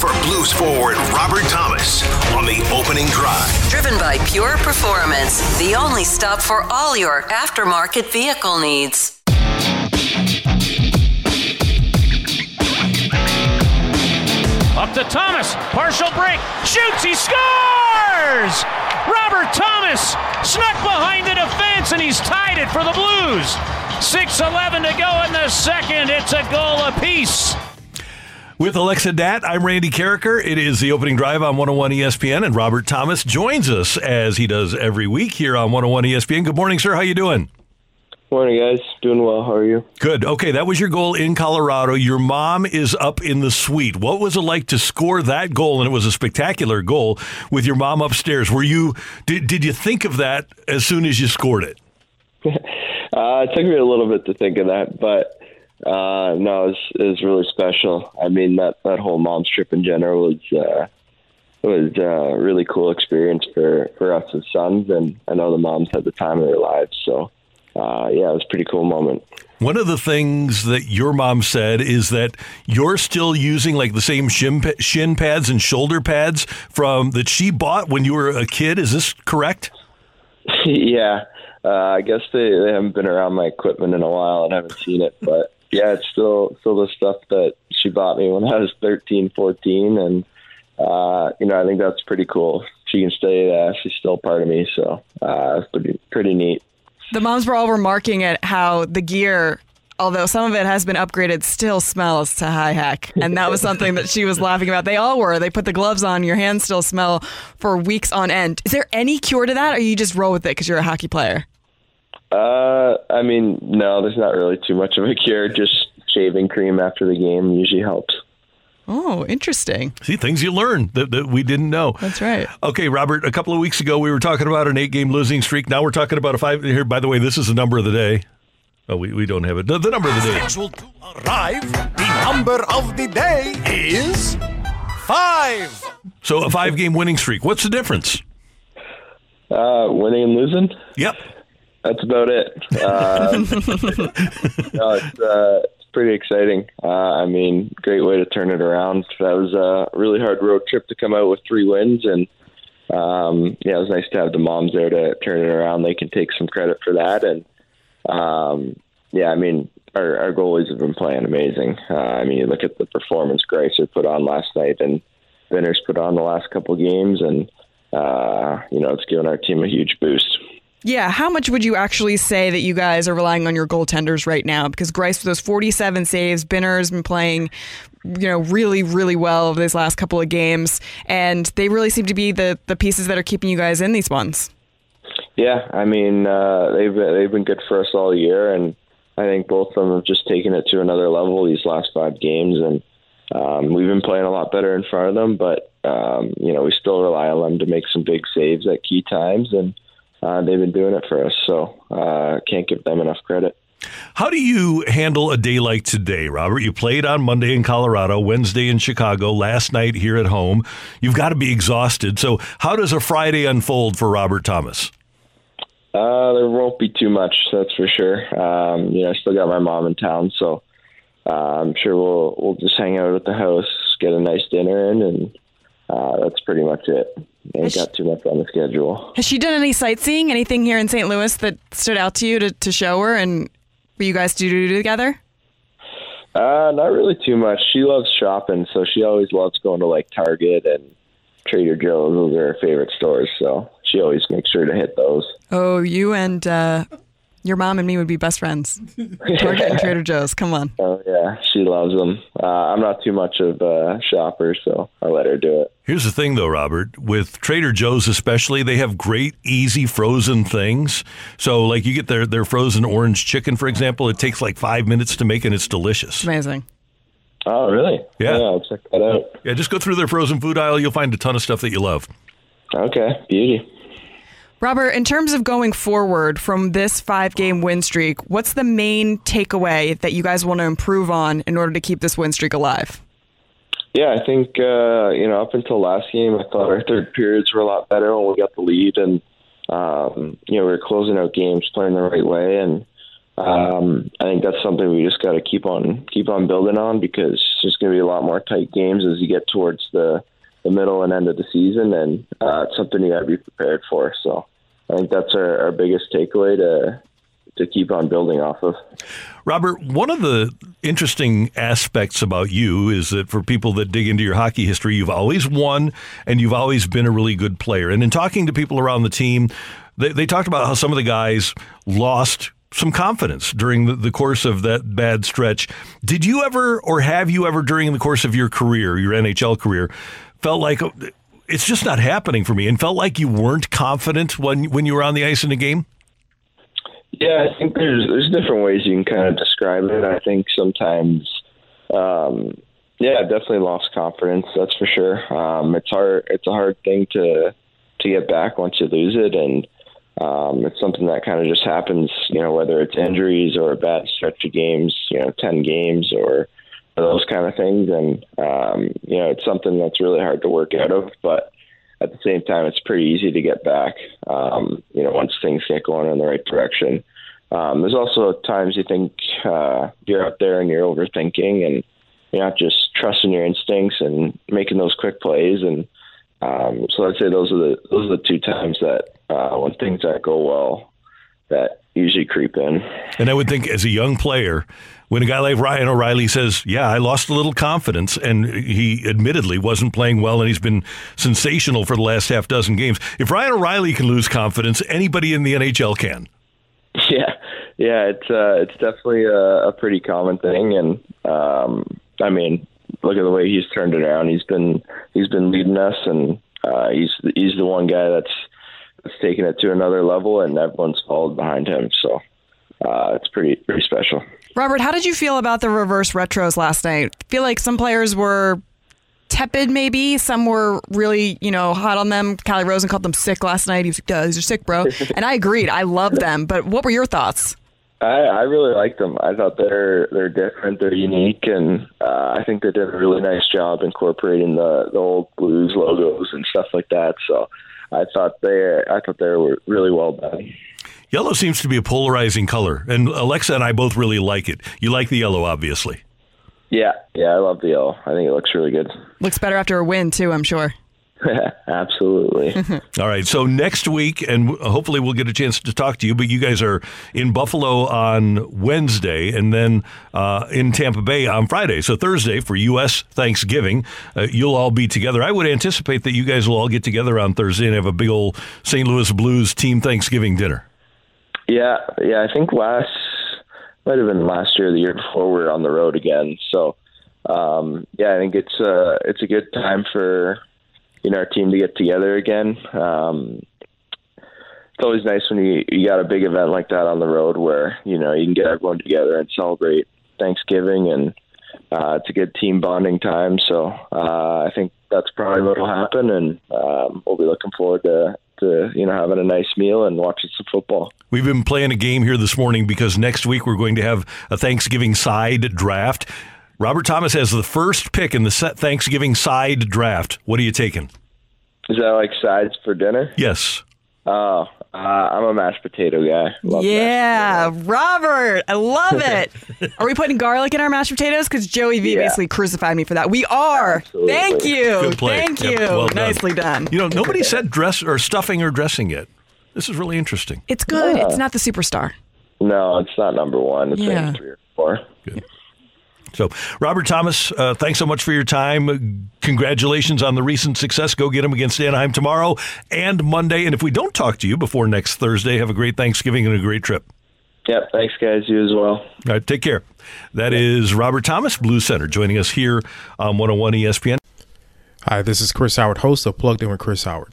For Blues forward Robert Thomas on the opening drive. Driven by Pure Performance, the only stop for all your aftermarket vehicle needs. Up to Thomas, partial break, shoots, he scores! Robert Thomas snuck behind the defense and he's tied it for the Blues. 6-11 to go in the second. It's a goal apiece. With Alexa Dat, I'm Randy Karraker. It is the opening drive on 101 ESPN, and Robert Thomas joins us as he does every week here on 101 ESPN. Good morning, sir. How you doing? Morning, guys. Doing well. How are you? Good. Okay, that was your goal in Colorado. Your mom is up in the suite. What was it like to score that goal? And it was a spectacular goal with your mom upstairs. Were you did, did you think of that as soon as you scored it? uh, it took me a little bit to think of that, but uh, no, it was, it was really special. I mean, that that whole mom's trip in general was uh, was a really cool experience for for us as sons, and I know the moms had the time of their lives. So uh, yeah, it was a pretty cool moment. One of the things that your mom said is that you're still using like the same shin, shin pads and shoulder pads from that she bought when you were a kid. Is this correct? yeah, uh, I guess they, they haven't been around my equipment in a while and haven't seen it, but yeah, it's still still the stuff that she bought me when I was 13, 14, and uh, you know I think that's pretty cool. She can stay. Uh, she's still part of me, so uh, it's pretty pretty neat. The moms were all remarking at how the gear, although some of it has been upgraded, still smells to high heck. And that was something that she was laughing about. They all were. They put the gloves on, your hands still smell for weeks on end. Is there any cure to that, or you just roll with it because you're a hockey player? Uh, I mean, no, there's not really too much of a cure. Just shaving cream after the game usually helps. Oh, interesting. See, things you learn that, that we didn't know. That's right. Okay, Robert, a couple of weeks ago, we were talking about an eight game losing streak. Now we're talking about a five. Here, by the way, this is the number of the day. Oh, we, we don't have it. The, the number of the day. Scheduled to arrive. The number of the day is five. So a five game winning streak. What's the difference? Uh, winning and losing. Yep. That's about it. Uh, no, it's, uh, it's pretty exciting. Uh, I mean, great way to turn it around. That was a really hard road trip to come out with three wins, and um, yeah, it was nice to have the moms there to turn it around. They can take some credit for that, and um, yeah, I mean, our, our goalies have been playing amazing. Uh, I mean, you look at the performance Greiser put on last night, and Binner's put on the last couple games, and uh, you know, it's given our team a huge boost. Yeah, how much would you actually say that you guys are relying on your goaltenders right now? Because Greiss with those 47 saves, Binner's been playing, you know, really, really well over these last couple of games, and they really seem to be the the pieces that are keeping you guys in these ones. Yeah, I mean, uh, they've they've been good for us all year, and I think both of them have just taken it to another level these last five games, and um, we've been playing a lot better in front of them, but um, you know, we still rely on them to make some big saves at key times, and uh, they've been doing it for us. So uh, can't give them enough credit. How do you handle a day like today, Robert? You played on Monday in Colorado, Wednesday in Chicago, last night here at home. You've got to be exhausted. So, how does a Friday unfold for Robert Thomas? Uh, there won't be too much, that's for sure. Um, you know, I still got my mom in town, so uh, I'm sure we'll we'll just hang out at the house, get a nice dinner in, and uh, that's pretty much it. Ain't got too much on the schedule. Has she done any sightseeing? Anything here in St. Louis that stood out to you to, to show her and for you guys to do together? Uh, not really too much. She loves shopping, so she always loves going to like Target and Trader Joe's. Those are her favorite stores, so she always makes sure to hit those. Oh, you and uh, your mom and me would be best friends. Target and Trader Joe's. Come on. Oh yeah, she loves them. Uh, I'm not too much of a shopper, so I let her do it. Here's the thing, though, Robert. With Trader Joe's, especially, they have great, easy frozen things. So, like, you get their their frozen orange chicken, for example. It takes like five minutes to make, and it's delicious. Amazing. Oh really? Yeah. I'll check that out. Yeah, just go through their frozen food aisle. You'll find a ton of stuff that you love. Okay, beauty. Robert, in terms of going forward from this five game win streak, what's the main takeaway that you guys want to improve on in order to keep this win streak alive? Yeah, I think uh, you know up until last game, I thought our third periods were a lot better when we got the lead, and um, you know we were closing out games, playing the right way, and um, I think that's something we just got to keep on keep on building on because there's going to be a lot more tight games as you get towards the the middle and end of the season, and uh, it's something you got to be prepared for. So I think that's our, our biggest takeaway to to keep on building off of. Robert, one of the interesting aspects about you is that for people that dig into your hockey history, you've always won and you've always been a really good player. And in talking to people around the team, they, they talked about how some of the guys lost some confidence during the, the course of that bad stretch. Did you ever, or have you ever, during the course of your career, your NHL career, felt like it's just not happening for me, and felt like you weren't confident when when you were on the ice in a game? Yeah, I think there's there's different ways you can kind of describe it. I think sometimes, um, yeah, definitely lost confidence. That's for sure. Um, it's hard. It's a hard thing to to get back once you lose it, and um, it's something that kind of just happens. You know, whether it's injuries or a bad stretch of games, you know, ten games or those kind of things, and um, know, it's something that's really hard to work out of, but at the same time, it's pretty easy to get back. Um, you know, once things get going in the right direction. Um, there's also times you think uh, you're out there and you're overthinking, and you're not just trusting your instincts and making those quick plays. And um, so I'd say those are the those are the two times that uh, when things don't go well, that usually creep in. And I would think as a young player, when a guy like Ryan O'Reilly says, Yeah, I lost a little confidence, and he admittedly wasn't playing well, and he's been sensational for the last half dozen games. If Ryan O'Reilly can lose confidence, anybody in the NHL can. Yeah, yeah, it's uh, it's definitely a, a pretty common thing, and um, I mean, look at the way he's turned it around. He's been he's been leading us, and uh, he's he's the one guy that's that's taken it to another level, and everyone's followed behind him. So uh, it's pretty pretty special. Robert, how did you feel about the reverse retros last night? I feel like some players were tepid, maybe. Some were really, you know, hot on them. Calle Rosen called them sick last night. He was like, these are sick, bro. and I agreed. I love them. But what were your thoughts? I, I really like them. I thought they're they're different, they're unique, and uh, I think they did a really nice job incorporating the the old Blues logos and stuff like that. So I thought they I thought they were really well done. Yellow seems to be a polarizing color, and Alexa and I both really like it. You like the yellow, obviously. Yeah, yeah, I love the yellow. I think it looks really good. Looks better after a win, too, I'm sure. Absolutely. All right. So next week, and hopefully we'll get a chance to talk to you, but you guys are in Buffalo on Wednesday and then uh, in Tampa Bay on Friday. So Thursday for U.S. Thanksgiving, uh, you'll all be together. I would anticipate that you guys will all get together on Thursday and have a big old St. Louis Blues team Thanksgiving dinner. Yeah, yeah. I think last might have been last year, or the year before, we are on the road again. So, um, yeah, I think it's a it's a good time for know our team to get together again. Um, it's always nice when you you got a big event like that on the road where you know you can get everyone together and celebrate Thanksgiving, and uh, it's a good team bonding time. So uh, I think that's probably what will happen, and um, we'll be looking forward to to you know having a nice meal and watching some football. We've been playing a game here this morning because next week we're going to have a Thanksgiving side draft. Robert Thomas has the first pick in the Thanksgiving side draft. What are you taking? Is that like sides for dinner? Yes. Oh, uh, I'm a mashed potato guy. Love yeah, potato. Robert, I love it. are we putting garlic in our mashed potatoes? Because Joey V yeah. basically crucified me for that. We are. Absolutely. Thank you. Thank yep. you. Well done. Nicely done. You know, nobody said dress or stuffing or dressing it. This is really interesting. It's good. Yeah. It's not the superstar. No, it's not number one. It's yeah. like three or four. Good. So, Robert Thomas, uh, thanks so much for your time. Congratulations on the recent success. Go get them against Anaheim tomorrow and Monday. And if we don't talk to you before next Thursday, have a great Thanksgiving and a great trip. Yep. Thanks, guys. You as well. All right. Take care. That is Robert Thomas, Blue Center, joining us here on 101 ESPN. Hi, this is Chris Howard, host of Plugged In with Chris Howard.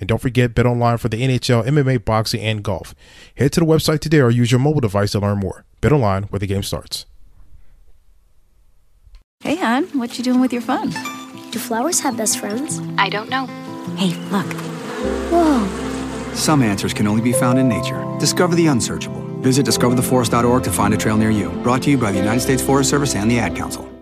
And don't forget bet online for the NHL, MMA, boxing, and golf. Head to the website today or use your mobile device to learn more. Bet online where the game starts. Hey, hon, what you doing with your phone? Do flowers have best friends? I don't know. Hey, look. Whoa. Some answers can only be found in nature. Discover the unsearchable. Visit discovertheforest.org to find a trail near you. Brought to you by the United States Forest Service and the Ad Council.